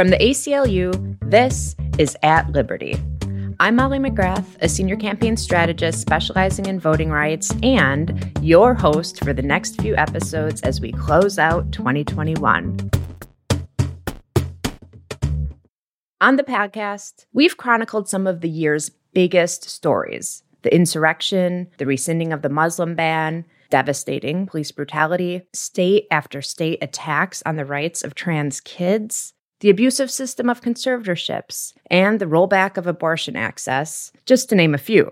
From the ACLU, this is At Liberty. I'm Molly McGrath, a senior campaign strategist specializing in voting rights, and your host for the next few episodes as we close out 2021. On the podcast, we've chronicled some of the year's biggest stories the insurrection, the rescinding of the Muslim ban, devastating police brutality, state after state attacks on the rights of trans kids, the abusive system of conservatorships, and the rollback of abortion access, just to name a few.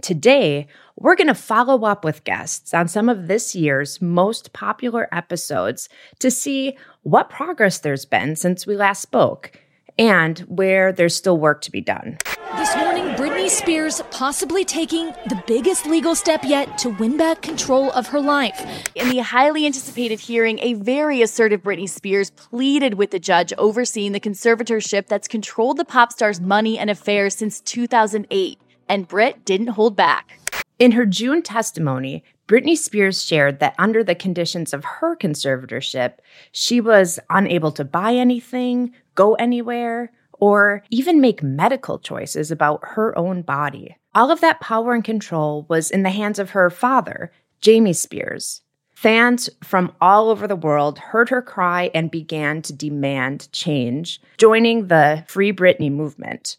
Today, we're going to follow up with guests on some of this year's most popular episodes to see what progress there's been since we last spoke and where there's still work to be done. This morning, Britney Spears possibly taking the biggest legal step yet to win back control of her life. In the highly anticipated hearing, a very assertive Britney Spears pleaded with the judge overseeing the conservatorship that's controlled the pop star's money and affairs since 2008. And Brit didn't hold back. In her June testimony, Britney Spears shared that under the conditions of her conservatorship, she was unable to buy anything, go anywhere, or even make medical choices about her own body. All of that power and control was in the hands of her father, Jamie Spears. Fans from all over the world heard her cry and began to demand change, joining the Free Britney movement.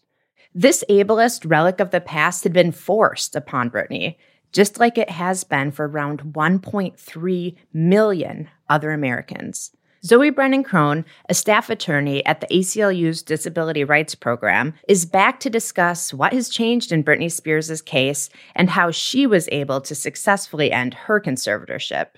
This ableist relic of the past had been forced upon Britney, just like it has been for around 1.3 million other Americans. Zoe Brennan Krohn, a staff attorney at the ACLU's Disability Rights Program, is back to discuss what has changed in Britney Spears' case and how she was able to successfully end her conservatorship.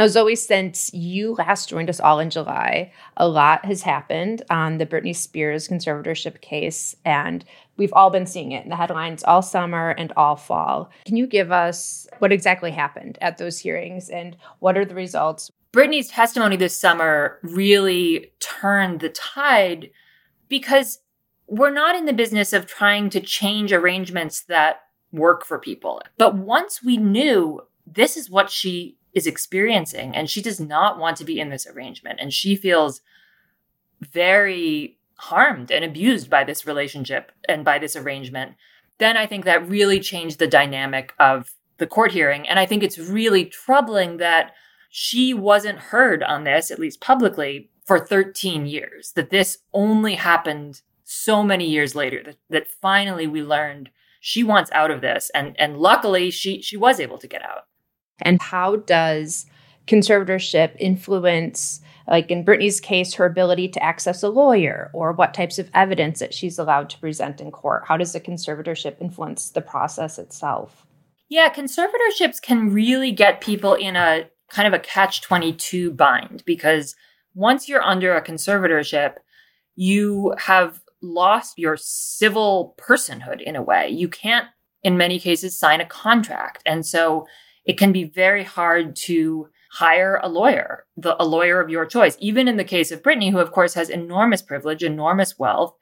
Now, Zoe, since you last joined us all in July, a lot has happened on the Britney Spears conservatorship case, and we've all been seeing it in the headlines all summer and all fall. Can you give us what exactly happened at those hearings and what are the results? Britney's testimony this summer really turned the tide because we're not in the business of trying to change arrangements that work for people. But once we knew this is what she is experiencing and she does not want to be in this arrangement and she feels very harmed and abused by this relationship and by this arrangement, then I think that really changed the dynamic of the court hearing. And I think it's really troubling that she wasn't heard on this, at least publicly, for 13 years, that this only happened so many years later, that, that finally we learned she wants out of this. And, and luckily she, she was able to get out. And how does conservatorship influence like in Britney's case, her ability to access a lawyer or what types of evidence that she's allowed to present in court. How does the conservatorship influence the process itself? Yeah, conservatorships can really get people in a kind of a catch 22 bind because once you're under a conservatorship, you have lost your civil personhood in a way. You can't, in many cases, sign a contract. And so it can be very hard to hire a lawyer, the, a lawyer of your choice. Even in the case of Britney, who of course has enormous privilege, enormous wealth,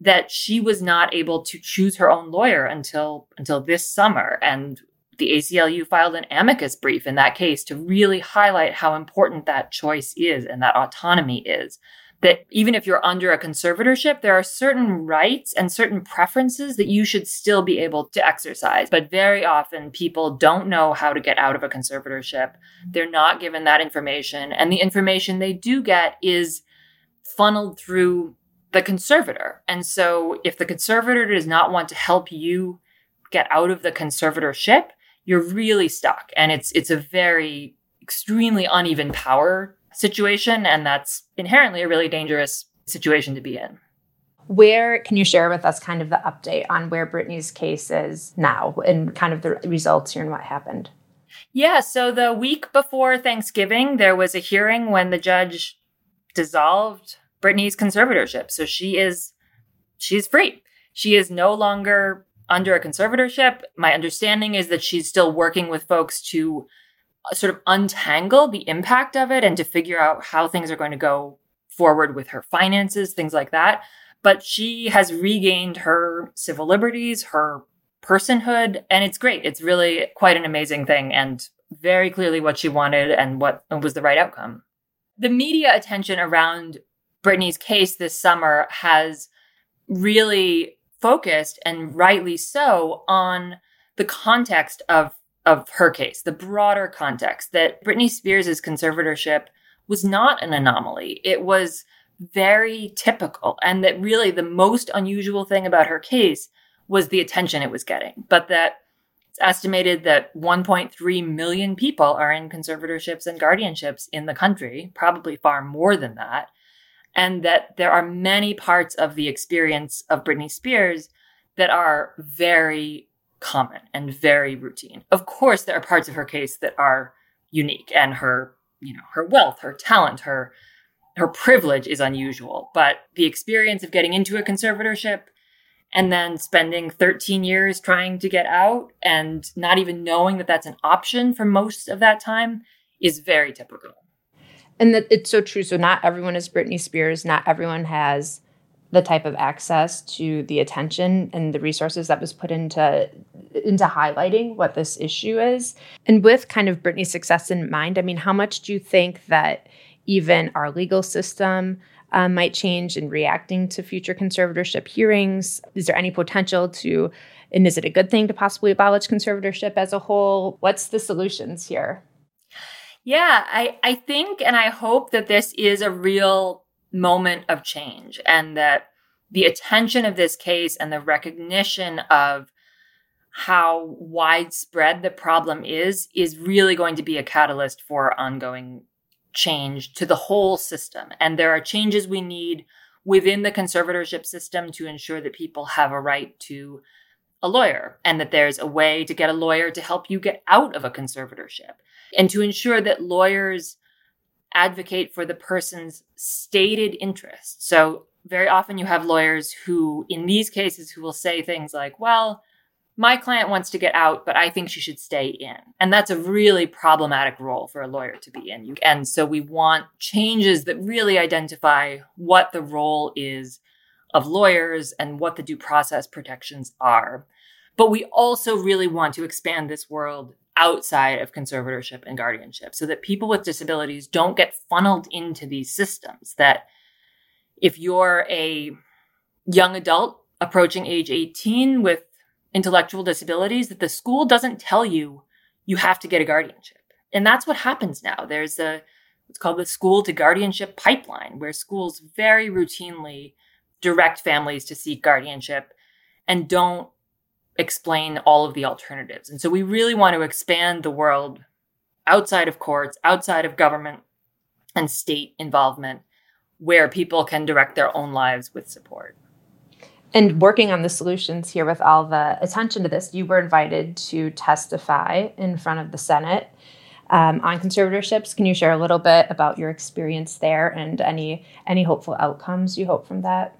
that she was not able to choose her own lawyer until until this summer. And the ACLU filed an amicus brief in that case to really highlight how important that choice is and that autonomy is that even if you're under a conservatorship, there are certain rights and certain preferences that you should still be able to exercise. But very often people don't know how to get out of a conservatorship. They're not given that information. And the information they do get is funneled through the conservator. And so if the conservator does not want to help you get out of the conservatorship, you're really stuck. And it's it's a very extremely uneven power situation. And that's inherently a really dangerous situation to be in. Where can you share with us kind of the update on where Britney's case is now and kind of the results here and what happened? Yeah, so the week before Thanksgiving, there was a hearing when the judge dissolved Britney's conservatorship. So she is she's free. She is no longer under a conservatorship. My understanding is that she's still working with folks to Uh, sort of untangle the impact of it and to figure out how things are going to go forward with her finances, things like that. But she has regained her civil liberties, her personhood, and it's great. It's really quite an amazing thing and very clearly what she wanted and what was the right outcome. the media attention around Britney's case this summer has really focused and rightly so on the context of of her case, the broader context that Britney Spears' conservatorship was not an anomaly. It was very typical and that really the most unusual thing about her case was the attention it was getting. But that it's estimated that 1.3 million people are in conservatorships and guardianships in the country, probably far more than that. And that there are many parts of the experience of Britney Spears that are very common and very routine. Of course, there are parts of her case that are unique and her, you know, her wealth, her talent, her her privilege is unusual, but the experience of getting into a conservatorship and then spending 13 years trying to get out and not even knowing that that's an option for most of that time is very typical. And that it's so true. So not everyone is Britney Spears. Not everyone has the type of access to the attention and the resources that was put into into highlighting what this issue is. And with kind of Britney's success in mind, I mean, how much do you think that even our legal system um, might change in reacting to future conservatorship hearings? Is there any potential to, and is it a good thing to possibly abolish conservatorship as a whole? What's the solutions here? Yeah, I, I think and I hope that this is a real moment of change and that the attention of this case and the recognition of how widespread the problem is is really going to be a catalyst for ongoing change to the whole system. And there are changes we need within the conservatorship system to ensure that people have a right to a lawyer and that there's a way to get a lawyer to help you get out of a conservatorship and to ensure that lawyers advocate for the person's stated interest. So very often you have lawyers who in these cases who will say things like, well, my client wants to get out, but I think she should stay in. And that's a really problematic role for a lawyer to be in. And so we want changes that really identify what the role is of lawyers and what the due process protections are. But we also really want to expand this world outside of conservatorship and guardianship so that people with disabilities don't get funneled into these systems. That if you're a young adult approaching age 18 with intellectual disabilities that the school doesn't tell you you have to get a guardianship. And that's what happens now. There's a it's called the school to guardianship pipeline where schools very routinely direct families to seek guardianship and don't explain all of the alternatives. And so we really want to expand the world outside of courts, outside of government and state involvement where people can direct their own lives with support and working on the solutions here with all the attention to this, you were invited to testify in front of the Senate um, on conservatorships. Can you share a little bit about your experience there and any any hopeful outcomes you hope from that?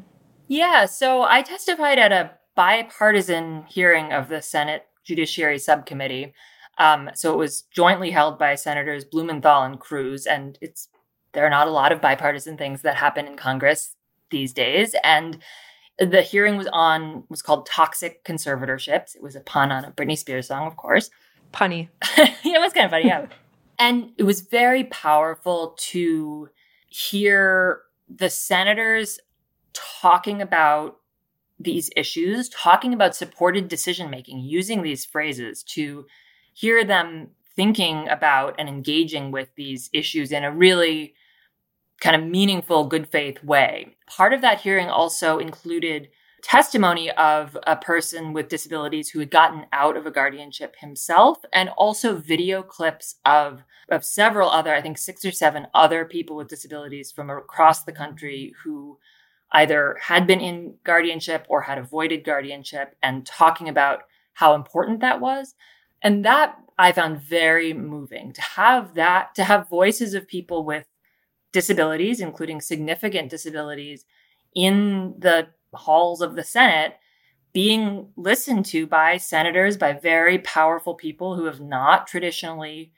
Yeah, so I testified at a bipartisan hearing of the Senate Judiciary Subcommittee. Um, so it was jointly held by Senators Blumenthal and Cruz, and it's there are not a lot of bipartisan things that happen in Congress these days, and the hearing was on was called Toxic Conservatorships. It was a pun on a Britney Spears song, of course. Punny. yeah, it was kind of funny, yeah. and it was very powerful to hear the senators talking about these issues, talking about supported decision making, using these phrases to hear them thinking about and engaging with these issues in a really kind of meaningful, good faith way. Part of that hearing also included testimony of a person with disabilities who had gotten out of a guardianship himself and also video clips of of several other i think six or seven other people with disabilities from across the country who either had been in guardianship or had avoided guardianship and talking about how important that was and that i found very moving to have that to have voices of people with disabilities, including significant disabilities, in the halls of the Senate being listened to by senators, by very powerful people who have not traditionally,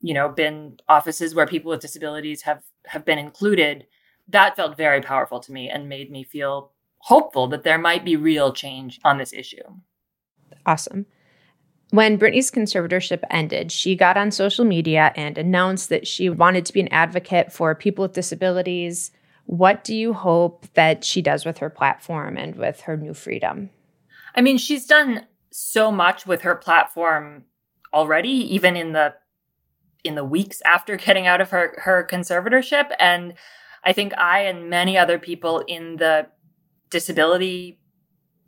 you know, been offices where people with disabilities have have been included. That felt very powerful to me and made me feel hopeful that there might be real change on this issue. Awesome. When Britney's conservatorship ended, she got on social media and announced that she wanted to be an advocate for people with disabilities. What do you hope that she does with her platform and with her new freedom? I mean, she's done so much with her platform already, even in the in the weeks after getting out of her her conservatorship and I think I and many other people in the disability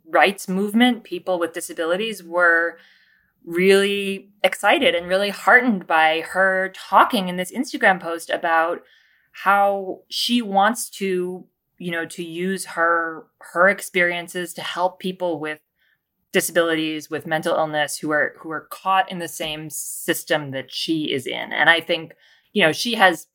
rights movement, people with disabilities were really excited and really heartened by her talking in this Instagram post about how she wants to, you know, to use her her experiences to help people with disabilities with mental illness who are who are caught in the same system that she is in. And i think you know she has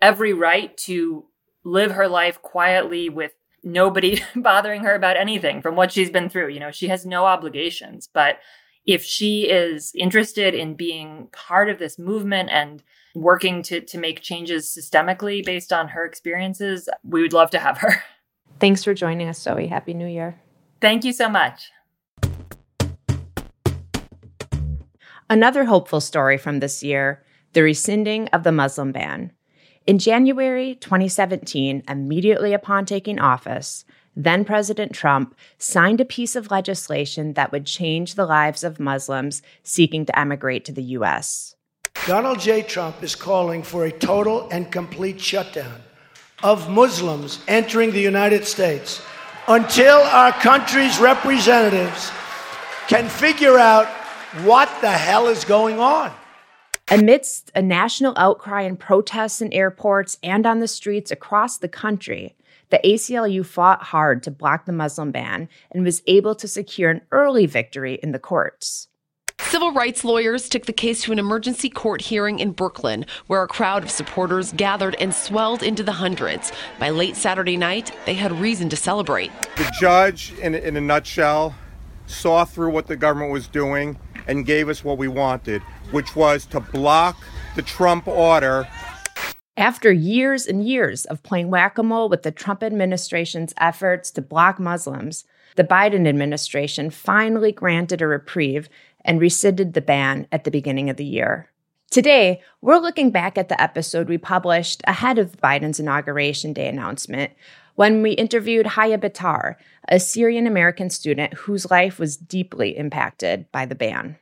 every right to live her life quietly with nobody bothering her about anything from what she's been through you know she has no obligations. But if she is interested in being part of this movement and working to to make changes systemically based on her experiences we would love to have her. Thanks for joining us zoe. Happy new year. Thank you so much. Another hopeful story from this year the rescinding of the Muslim ban. In January 2017, immediately upon taking office, then President Trump signed a piece of legislation that would change the lives of Muslims seeking to emigrate to the U.S. Donald J. Trump is calling for a total and complete shutdown of Muslims entering the United States until our country's representatives can figure out what the hell is going on? Amidst a national outcry and protests in airports and on the streets across the country, the ACLU fought hard to block the Muslim ban and was able to secure an early victory in the courts. Civil rights lawyers took the case to an emergency court hearing in Brooklyn, where a crowd of supporters gathered and swelled into the hundreds. By late Saturday night, they had reason to celebrate. The judge, in, in a nutshell, saw through what the government was doing and gave us what we wanted, which was to block the Trump order. After years and years of playing whack a mole with the Trump administration's efforts to block Muslims, the Biden administration finally granted a reprieve and rescinded the ban at the beginning of the year. Today, we're looking back at the episode we published ahead of Biden's Inauguration Day announcement when we interviewed Haya Bitar, a Syrian American student whose life was deeply impacted by the ban.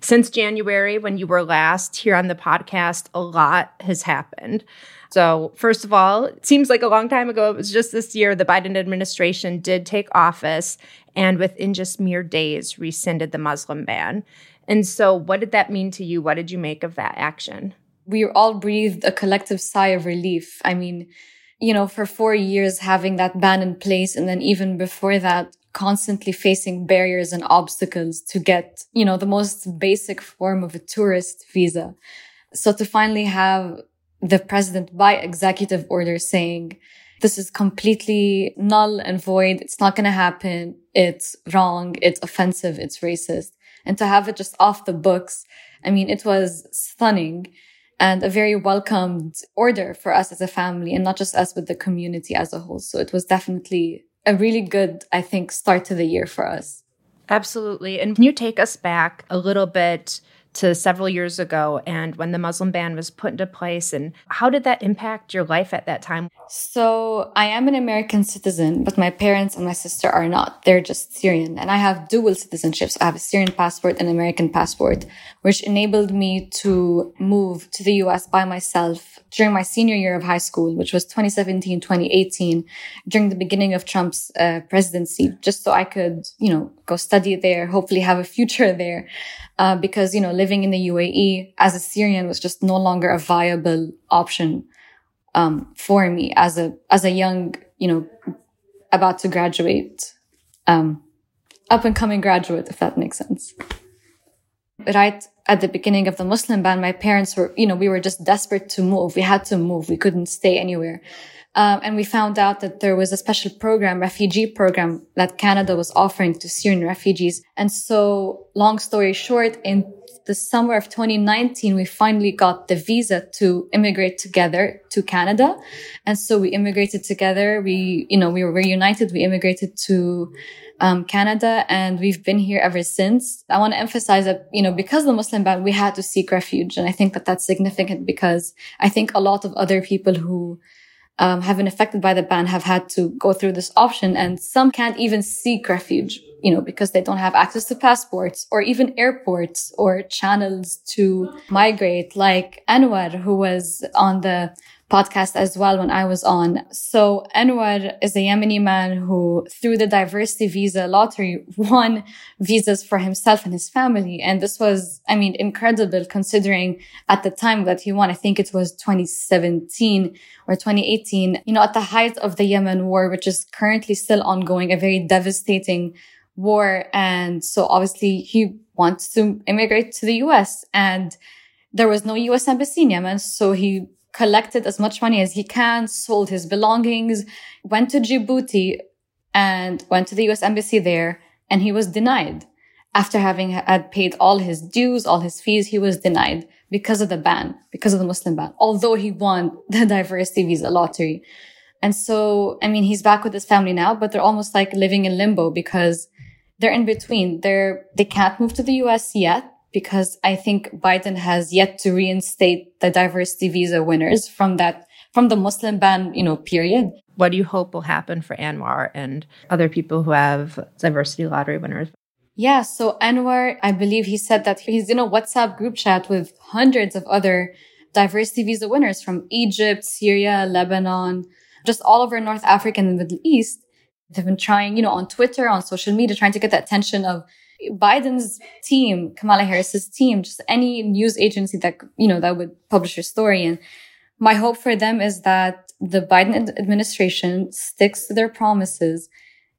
Since January, when you were last here on the podcast, a lot has happened. So, first of all, it seems like a long time ago. It was just this year the Biden administration did take office and within just mere days rescinded the Muslim ban. And so, what did that mean to you? What did you make of that action? We all breathed a collective sigh of relief. I mean, you know, for four years having that ban in place. And then even before that, constantly facing barriers and obstacles to get, you know, the most basic form of a tourist visa. So to finally have the president by executive order saying, this is completely null and void. It's not going to happen. It's wrong. It's offensive. It's racist. And to have it just off the books. I mean, it was stunning and a very welcomed order for us as a family and not just us, but the community as a whole. So it was definitely a really good, I think, start to the year for us. Absolutely. And can you take us back a little bit to several years ago and when the Muslim ban was put into place. And how did that impact your life at that time? So I am an American citizen, but my parents and my sister are not. They're just Syrian. And I have dual citizenships. I have a Syrian passport and American passport, which enabled me to move to the US by myself during my senior year of high school, which was 2017, 2018, during the beginning of Trump's uh, presidency, just so I could, you know, go study there, hopefully have a future there. Uh, because, you know, living in the UAE as a Syrian was just no longer a viable option, um, for me as a, as a young, you know, about to graduate, um, up and coming graduate, if that makes sense. Right at the beginning of the Muslim ban, my parents were, you know, we were just desperate to move. We had to move. We couldn't stay anywhere. Um, and we found out that there was a special program, refugee program that Canada was offering to Syrian refugees. And so long story short, in the summer of 2019, we finally got the visa to immigrate together to Canada. And so we immigrated together. We, you know, we were reunited. We immigrated to um, Canada and we've been here ever since. I want to emphasize that, you know, because the Muslim ban, we had to seek refuge. And I think that that's significant because I think a lot of other people who um, have been affected by the ban have had to go through this option. And some can't even seek refuge, you know, because they don't have access to passports or even airports or channels to migrate. Like Anwar, who was on the podcast as well when I was on. So Anwar is a Yemeni man who, through the diversity visa lottery, won visas for himself and his family. And this was, I mean, incredible considering at the time that he won, I think it was 2017 or 2018, you know, at the height of the Yemen war, which is currently still ongoing, a very devastating war. And so obviously he wants to immigrate to the US and there was no US embassy in Yemen. So he collected as much money as he can, sold his belongings, went to Djibouti and went to the US embassy there and he was denied. After having had paid all his dues, all his fees, he was denied because of the ban, because of the Muslim ban, although he won the diversity visa lottery. And so, I mean, he's back with his family now, but they're almost like living in limbo because they're in between. They're, they can't move to the US yet because I think Biden has yet to reinstate the diversity visa winners from that, from the Muslim ban, you know, period. What do you hope will happen for Anwar and other people who have diversity lottery winners? Yeah. So Anwar, I believe he said that he's in a WhatsApp group chat with hundreds of other diversity visa winners from Egypt, Syria, Lebanon, just all over North Africa and the Middle East. They've been trying, you know, on Twitter, on social media, trying to get the attention of Biden's team, Kamala Harris's team, just any news agency that, you know, that would publish a story. And my hope for them is that the Biden administration sticks to their promises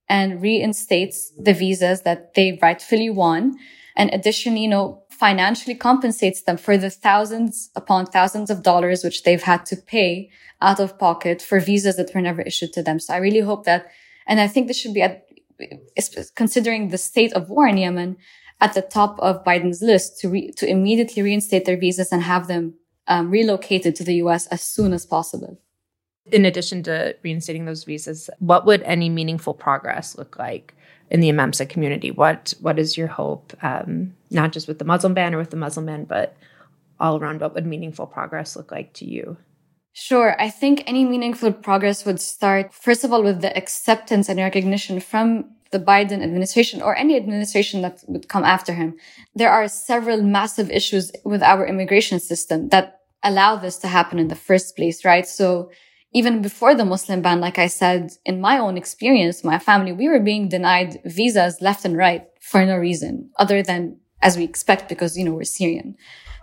and reinstates the visas that they rightfully won. And additionally, you know, financially compensates them for the thousands upon thousands of dollars, which they've had to pay out of pocket for visas that were never issued to them. So I really hope that, and I think this should be at considering the state of war in Yemen, at the top of Biden's list to re- to immediately reinstate their visas and have them um, relocated to the U.S. as soon as possible. In addition to reinstating those visas, what would any meaningful progress look like in the AMEMSA community? What what is your hope, um, not just with the Muslim ban or with the Muslim ban, but all around? What would meaningful progress look like to you? Sure. I think any meaningful progress would start, first of all, with the acceptance and recognition from the Biden administration or any administration that would come after him. There are several massive issues with our immigration system that allow this to happen in the first place, right? So even before the Muslim ban, like I said, in my own experience, my family, we were being denied visas left and right for no reason other than as we expect because, you know, we're Syrian.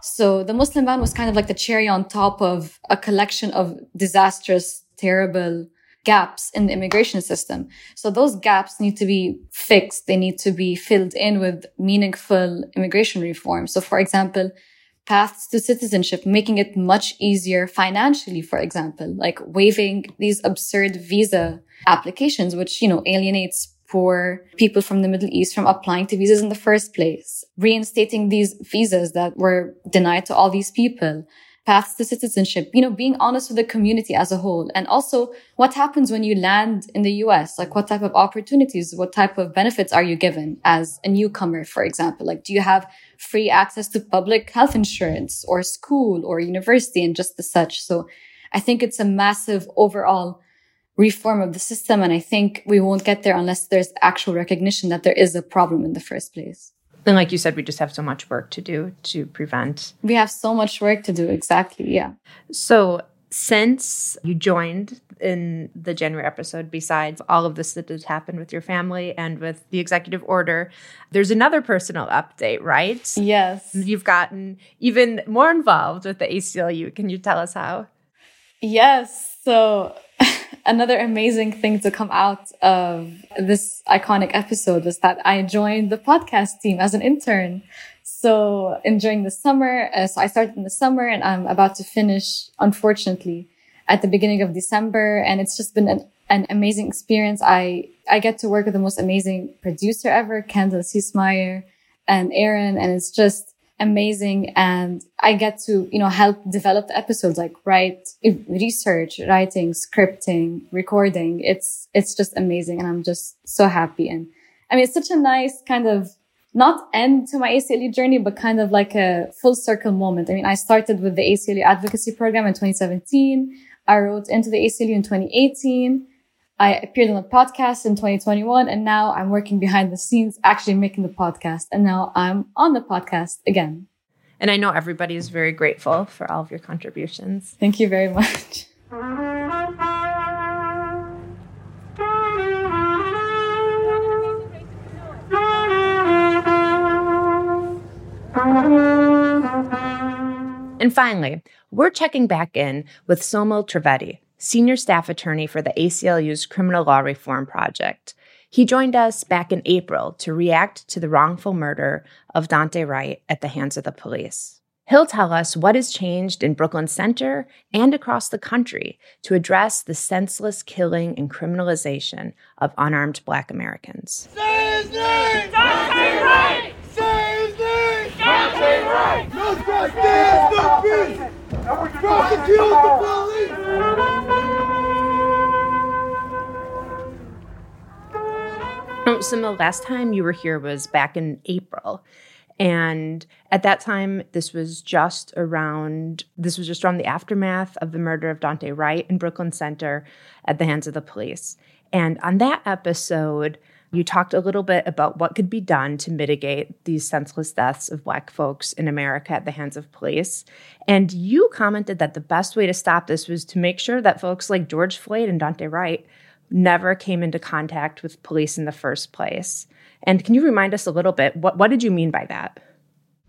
So the Muslim ban was kind of like the cherry on top of a collection of disastrous, terrible gaps in the immigration system. So those gaps need to be fixed. They need to be filled in with meaningful immigration reform. So for example, paths to citizenship, making it much easier financially, for example, like waiving these absurd visa applications, which, you know, alienates for people from the Middle East from applying to visas in the first place, reinstating these visas that were denied to all these people, paths to citizenship, you know, being honest with the community as a whole. And also what happens when you land in the US? Like what type of opportunities, what type of benefits are you given as a newcomer, for example? Like, do you have free access to public health insurance or school or university and just the such? So I think it's a massive overall reform of the system. And I think we won't get there unless there's actual recognition that there is a problem in the first place. And like you said, we just have so much work to do to prevent. We have so much work to do. Exactly. Yeah. So since you joined in the January episode, besides all of this that has happened with your family and with the executive order, there's another personal update, right? Yes. You've gotten even more involved with the ACLU. Can you tell us how? Yes. So another amazing thing to come out of this iconic episode was that I joined the podcast team as an intern. So in during the summer, uh, so I started in the summer and I'm about to finish, unfortunately, at the beginning of December. And it's just been an, an amazing experience. I, I get to work with the most amazing producer ever, Kendall Ciesemier and Aaron. And it's just, amazing. And I get to, you know, help develop the episodes, like write research, writing, scripting, recording. It's, it's just amazing. And I'm just so happy. And I mean, it's such a nice kind of not end to my ACLU journey, but kind of like a full circle moment. I mean, I started with the ACLU advocacy program in 2017. I wrote into the ACLU in 2018. I appeared on a podcast in 2021 and now I'm working behind the scenes, actually making the podcast. And now I'm on the podcast again. And I know everybody is very grateful for all of your contributions. Thank you very much. And finally, we're checking back in with Somil Trivedi, senior staff attorney for the ACLU's Criminal Law Reform Project. He joined us back in April to react to the wrongful murder of Daunte Wright at the hands of the police. He'll tell us what has changed in Brooklyn Center and across the country to address the senseless killing and criminalization of unarmed Black Americans. Say his name! Daunte Wright! Say his name! Daunte Wright! No justice, no peace! The police! So the last time you were here was back in April. And at that time, this was just around this was just around the aftermath of the murder of Daunte Wright in Brooklyn Center at the hands of the police. And on that episode, you talked a little bit about what could be done to mitigate these senseless deaths of Black folks in America at the hands of police. And you commented that the best way to stop this was to make sure that folks like George Floyd and Daunte Wright never came into contact with police in the first place. And can you remind us a little bit, what, what did you mean by that?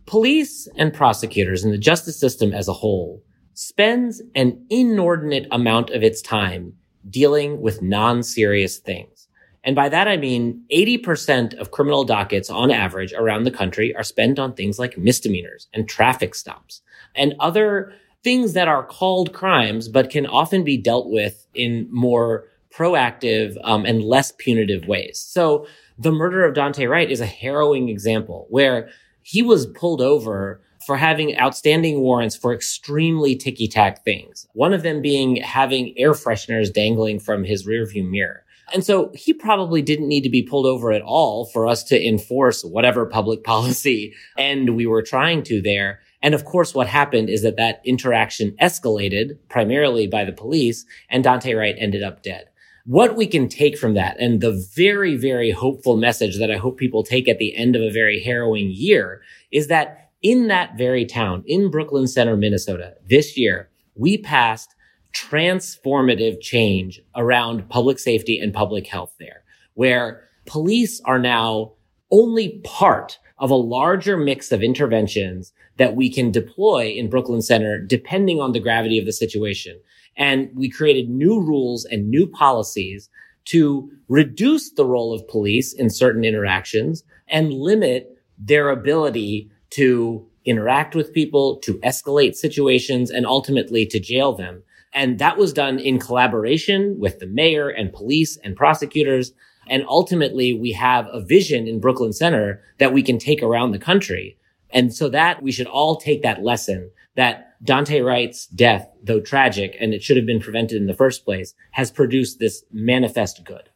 Police and prosecutors and the justice system as a whole spends an inordinate amount of its time dealing with non-serious things. And by that, I mean 80% of criminal dockets on average around the country are spent on things like misdemeanors and traffic stops and other things that are called crimes, but can often be dealt with in more proactive um, and less punitive ways. So the murder of Daunte Wright is a harrowing example where he was pulled over for having outstanding warrants for extremely ticky tack things. One of them being having air fresheners dangling from his rearview mirror. And so he probably didn't need to be pulled over at all for us to enforce whatever public policy and we were trying to there. And of course, what happened is that that interaction escalated primarily by the police and Daunte Wright ended up dead. What we can take from that and the very, very hopeful message that I hope people take at the end of a very harrowing year is that in that very town, in Brooklyn Center, Minnesota, this year, we passed transformative change around public safety and public health there, where police are now only part of a larger mix of interventions that we can deploy in Brooklyn Center, depending on the gravity of the situation. And we created new rules and new policies to reduce the role of police in certain interactions and limit their ability to interact with people, to escalate situations, and ultimately to jail them. And that was done in collaboration with the mayor and police and prosecutors. And ultimately, we have a vision in Brooklyn Center that we can take around the country. And so that we should all take that lesson that Daunte Wright's death, though tragic, and it should have been prevented in the first place, has produced this manifest good.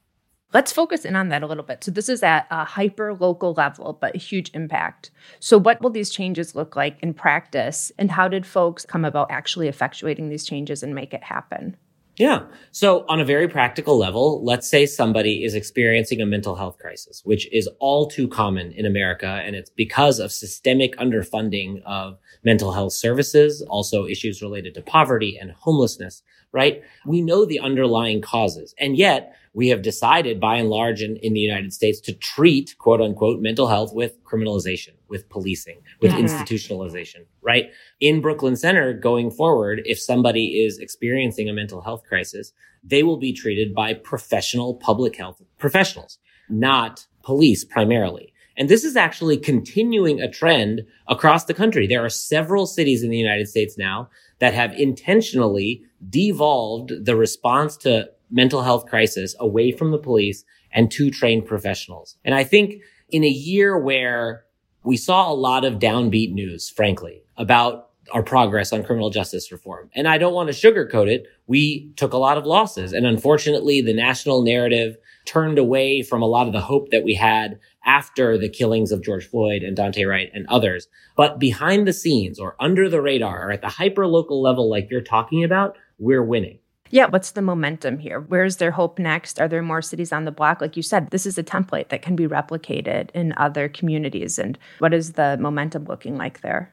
Let's focus in on that a little bit. So, this is at a hyper local level, but a huge impact. So, what will these changes look like in practice? And how did folks come about actually effectuating these changes and make it happen? Yeah. So on a very practical level, let's say somebody is experiencing a mental health crisis, which is all too common in America. And it's because of systemic underfunding of mental health services, also issues related to poverty and homelessness, right? We know the underlying causes. And yet we have decided by and large in, in the United States to treat quote unquote mental health with criminalization, with policing, with mm-hmm. institutionalization, right? In Brooklyn Center going forward, if somebody is experiencing a mental health crisis, they will be treated by professional public health professionals, not police primarily. And this is actually continuing a trend across the country. There are several cities in the United States now that have intentionally devolved the response to mental health crisis away from the police and to trained professionals. And I think in a year where we saw a lot of downbeat news, frankly, about our progress on criminal justice reform. And I don't want to sugarcoat it. We took a lot of losses. And unfortunately, the national narrative turned away from a lot of the hope that we had after the killings of George Floyd and Daunte Wright and others. But behind the scenes or under the radar or at the hyper local level, like you're talking about, we're winning. Yeah, what's the momentum here? Where's their hope next? Are there more cities on the block? Like you said, this is a template that can be replicated in other communities. And what is the momentum looking like there?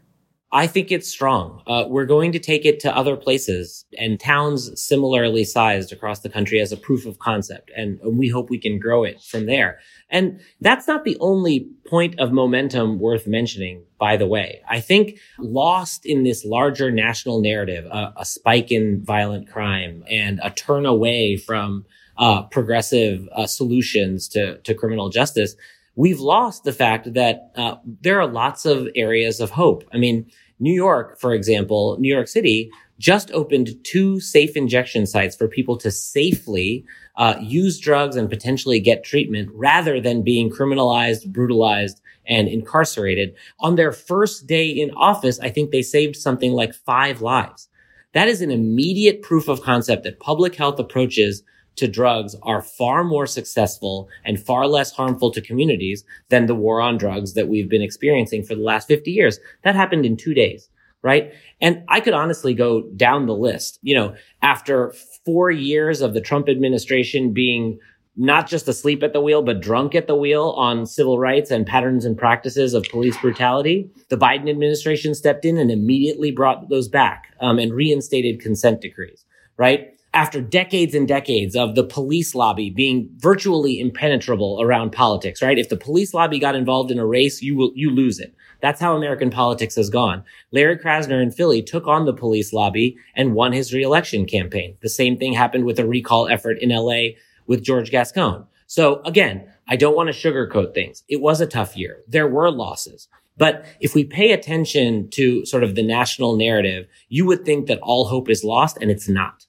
I think it's strong. Uh, we're going to take it to other places and towns similarly sized across the country as a proof of concept. And we hope we can grow it from there. And that's not the only point of momentum worth mentioning, by the way. I think lost in this larger national narrative, uh, a spike in violent crime and a turn away from uh, progressive uh, solutions to, to criminal justice, we've lost the fact that uh, there are lots of areas of hope. I mean, New York, for example, New York City just opened two safe injection sites for people to safely uh, use drugs and potentially get treatment rather than being criminalized, brutalized, and incarcerated. On their first day in office, I think they saved something like five lives. That is an immediate proof of concept that public health approaches to drugs are far more successful and far less harmful to communities than the war on drugs that we've been experiencing for the last 50 years. That happened in two days, right? And I could honestly go down the list. You know, after four years of the Trump administration being not just asleep at the wheel, but drunk at the wheel on civil rights and patterns and practices of police brutality. The Biden administration stepped in and immediately brought those back um, and reinstated consent decrees, right? After decades and decades of the police lobby being virtually impenetrable around politics, right? If the police lobby got involved in a race, you will, you lose it. That's how American politics has gone. Larry Krasner in Philly took on the police lobby and won his reelection campaign. The same thing happened with a recall effort in LA with George Gascon. So again, I don't want to sugarcoat things. It was a tough year. There were losses. But if we pay attention to sort of the national narrative, you would think that all hope is lost and it's not.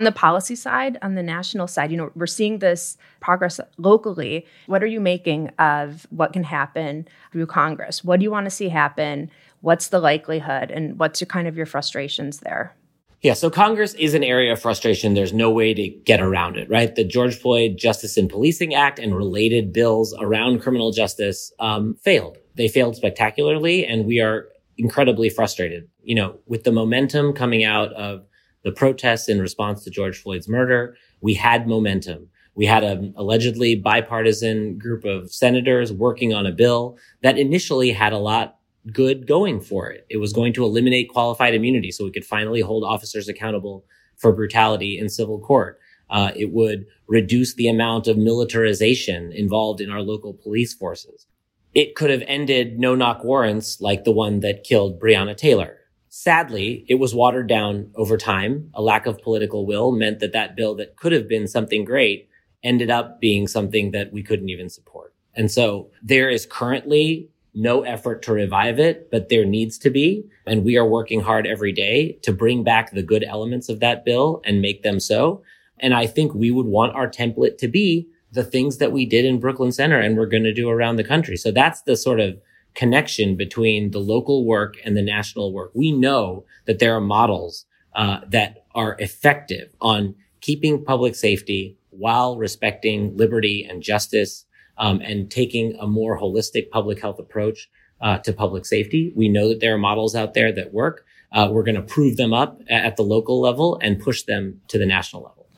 On the policy side, on the national side, you know, we're seeing this progress locally. What are you making of what can happen through Congress? What do you want to see happen? What's the likelihood? And what's your kind of your frustrations there? Yeah, so Congress is an area of frustration. There's no way to get around it, right? The George Floyd Justice and Policing Act and related bills around criminal justice um, failed. They failed spectacularly, and we are incredibly frustrated. You know, with the momentum coming out of the protests in response to George Floyd's murder, we had momentum. We had an allegedly bipartisan group of senators working on a bill that initially had a lot good going for it. It was going to eliminate qualified immunity so we could finally hold officers accountable for brutality in civil court. Uh, it would reduce the amount of militarization involved in our local police forces. It could have ended no knock warrants like the one that killed Breonna Taylor. Sadly, it was watered down over time. A lack of political will meant that that bill that could have been something great ended up being something that we couldn't even support. And so there is currently no effort to revive it, but there needs to be. And we are working hard every day to bring back the good elements of that bill and make them so. And I think we would want our template to be the things that we did in Brooklyn Center and we're going to do around the country. So that's the sort of connection between the local work and the national work. We know that there are models uh, that are effective on keeping public safety while respecting liberty and justice um, and taking a more holistic public health approach uh, to public safety. We know that there are models out there that work. Uh, we're going to prove them up at the local level and push them to the national level.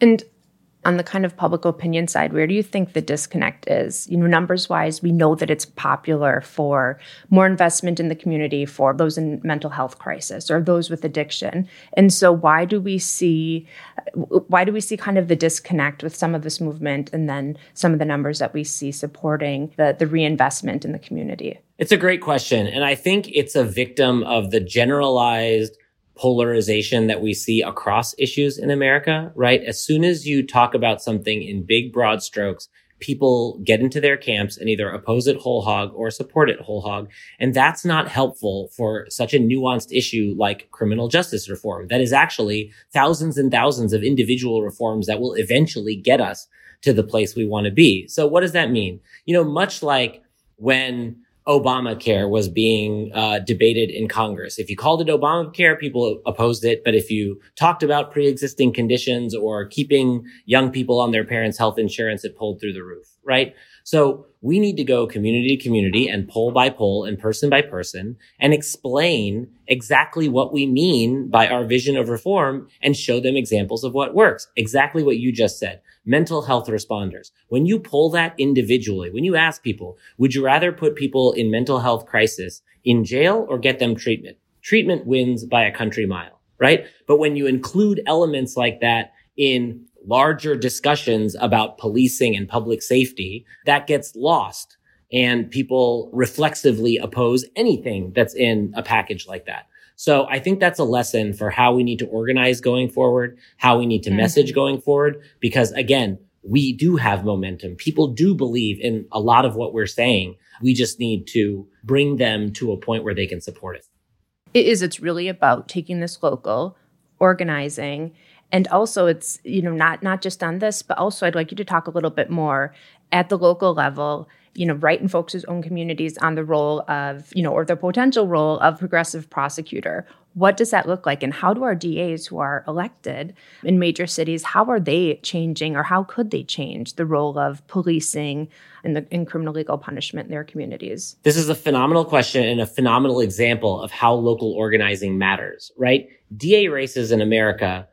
And on the kind of public opinion side, where do you think the disconnect is? You know, numbers wise, we know that it's popular for more investment in the community for those in mental health crisis or those with addiction. And so why do we see why do we see kind of the disconnect with some of this movement and then some of the numbers that we see supporting the the reinvestment in the community? It's a great question. And I think it's a victim of the generalized polarization that we see across issues in America, right? As soon as you talk about something in big, broad strokes, people get into their camps and either oppose it whole hog or support it whole hog. And that's not helpful for such a nuanced issue like criminal justice reform. That is actually thousands and thousands of individual reforms that will eventually get us to the place we want to be. So what does that mean? You know, much like when Obamacare was being uh, debated in Congress. If you called it Obamacare, people opposed it. But if you talked about pre-existing conditions or keeping young people on their parents' health insurance, it polled through the roof, right? So we need to go community to community and poll by poll and person by person and explain exactly what we mean by our vision of reform and show them examples of what works. Exactly what you just said mental health responders. When you pull that individually, when you ask people, would you rather put people in mental health crisis in jail or get them treatment? Treatment wins by a country mile, right? But when you include elements like that in larger discussions about policing and public safety, that gets lost and people reflexively oppose anything that's in a package like that. So I think that's a lesson for how we need to organize going forward, how we need to mm-hmm. message going forward, because again, we do have momentum. People do believe in a lot of what we're saying. We just need to bring them to a point where they can support it. It is. It's really about taking this local, organizing, and also it's you know not not just on this, but also I'd like you to talk a little bit more at the local level you know, right in folks' own communities on the role of, you know, or the potential role of progressive prosecutor. What does that look like? And how do our DAs who are elected in major cities, how are they changing or how could they change the role of policing and the, in criminal legal punishment in their communities? This is a phenomenal question and a phenomenal example of how local organizing matters, right? DA races in America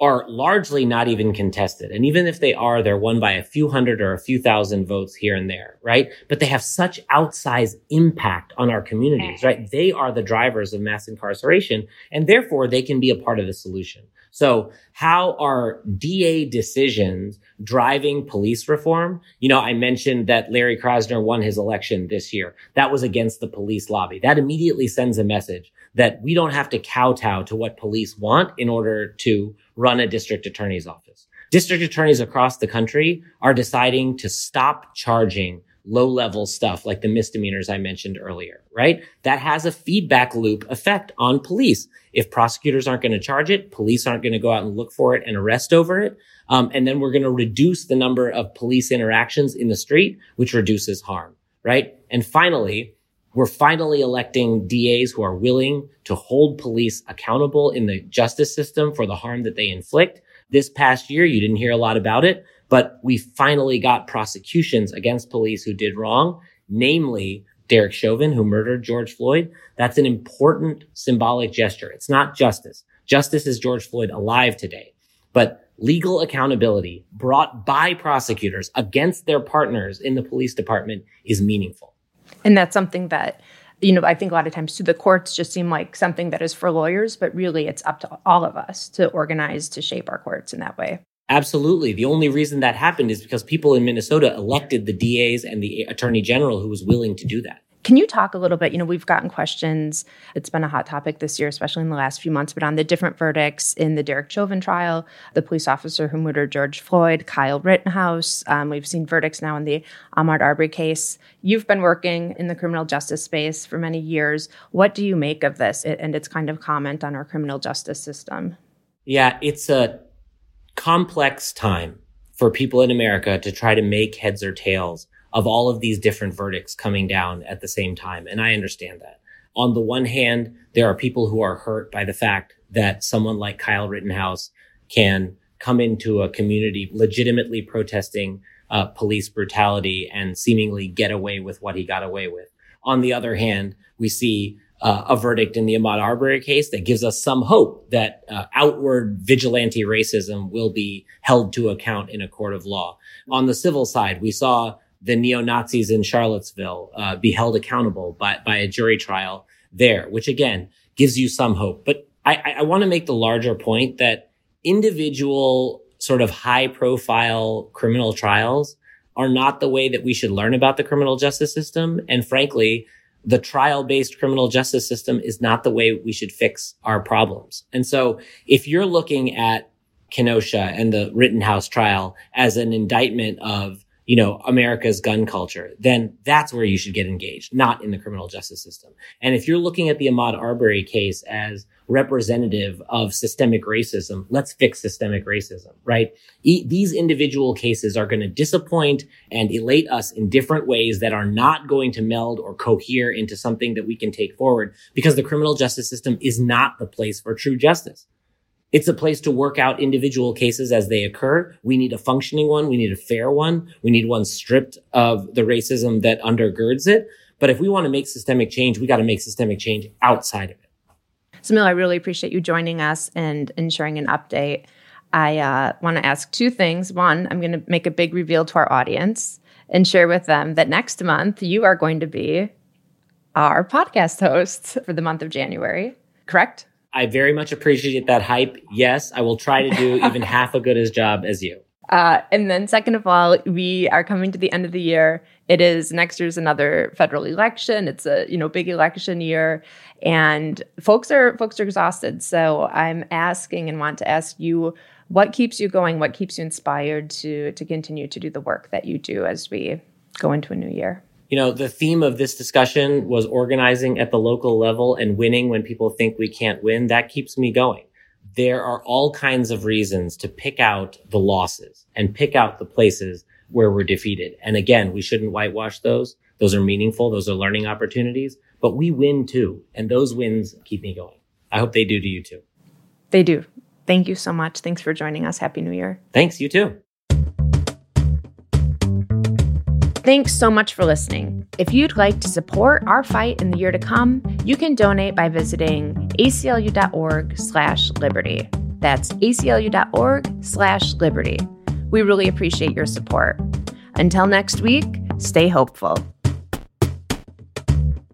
are largely not even contested. And even if they are, they're won by a few hundred or a few thousand votes here and there, right? But they have such outsized impact on our communities, right? They are the drivers of mass incarceration and therefore they can be a part of the solution. So how are DA decisions driving police reform? You know, I mentioned that Larry Krasner won his election this year. That was against the police lobby. That immediately sends a message that we don't have to kowtow to what police want in order to run a district attorney's office. District attorneys across the country are deciding to stop charging low level stuff like the misdemeanors I mentioned earlier, right? That has a feedback loop effect on police. If prosecutors aren't going to charge it, police aren't going to go out and look for it and arrest over it. Um, and then we're going to reduce the number of police interactions in the street, which reduces harm, right? And finally, we're finally electing DAs who are willing to hold police accountable in the justice system for the harm that they inflict. This past year, you didn't hear a lot about it, but we finally got prosecutions against police who did wrong, namely Derek Chauvin, who murdered George Floyd. That's an important symbolic gesture. It's not justice. Justice is George Floyd alive today, but legal accountability brought by prosecutors against their partners in the police department is meaningful. And that's something that, you know, I think a lot of times to the courts just seem like something that is for lawyers, but really it's up to all of us to organize to shape our courts in that way. Absolutely. The only reason that happened is because people in Minnesota elected the DAs and the attorney general who was willing to do that. Can you talk a little bit? You know, we've gotten questions. It's been a hot topic this year, especially in the last few months, but on the different verdicts in the Derek Chauvin trial, the police officer who murdered George Floyd, Kyle Rittenhouse. Um, we've seen verdicts now in the Ahmaud Arbery case. You've been working in the criminal justice space for many years. What do you make of this and its kind of comment on our criminal justice system? Yeah, it's a complex time for people in America to try to make heads or tails of all of these different verdicts coming down at the same time. And I understand that. On the one hand, there are people who are hurt by the fact that someone like Kyle Rittenhouse can come into a community legitimately protesting uh, police brutality and seemingly get away with what he got away with. On the other hand, we see uh, a verdict in the Ahmaud Arbery case that gives us some hope that uh, outward vigilante racism will be held to account in a court of law. On the civil side, we saw the neo-Nazis in Charlottesville uh, be held accountable by, by a jury trial there, which again gives you some hope. But I, I want to make the larger point that individual sort of high profile criminal trials are not the way that we should learn about the criminal justice system. And frankly, the trial based criminal justice system is not the way we should fix our problems. And so if you're looking at Kenosha and the Rittenhouse trial as an indictment of you know, America's gun culture, then that's where you should get engaged, not in the criminal justice system. And if you're looking at the Ahmaud Arbery case as representative of systemic racism, let's fix systemic racism, right? E- these individual cases are going to disappoint and elate us in different ways that are not going to meld or cohere into something that we can take forward because the criminal justice system is not the place for true justice. It's a place to work out individual cases as they occur. We need a functioning one. We need a fair one. We need one stripped of the racism that undergirds it. But if we want to make systemic change, we got to make systemic change outside of it. Samil, I really appreciate you joining us and, and sharing an update. I uh, want to ask two things. One, I'm going to make a big reveal to our audience and share with them that next month you are going to be our podcast host for the month of January, correct? I very much appreciate that hype. Yes, I will try to do even half a good as job as you. Uh, and then, second of all, we are coming to the end of the year. It is next year's another federal election. It's a you know big election year, and folks are folks are exhausted. So I'm asking and want to ask you, what keeps you going? What keeps you inspired to to continue to do the work that you do as we go into a new year? You know, the theme of this discussion was organizing at the local level and winning when people think we can't win. That keeps me going. There are all kinds of reasons to pick out the losses and pick out the places where we're defeated. And again, we shouldn't whitewash those. Those are meaningful. Those are learning opportunities, but we win too. And those wins keep me going. I hope they do to you too. They do. Thank you so much. Thanks for joining us. Happy New Year. Thanks. You too. Thanks so much for listening. If you'd like to support our fight in the year to come, you can donate by visiting aclu.org/liberty. That's aclu.org/liberty. We really appreciate your support. Until next week, stay hopeful.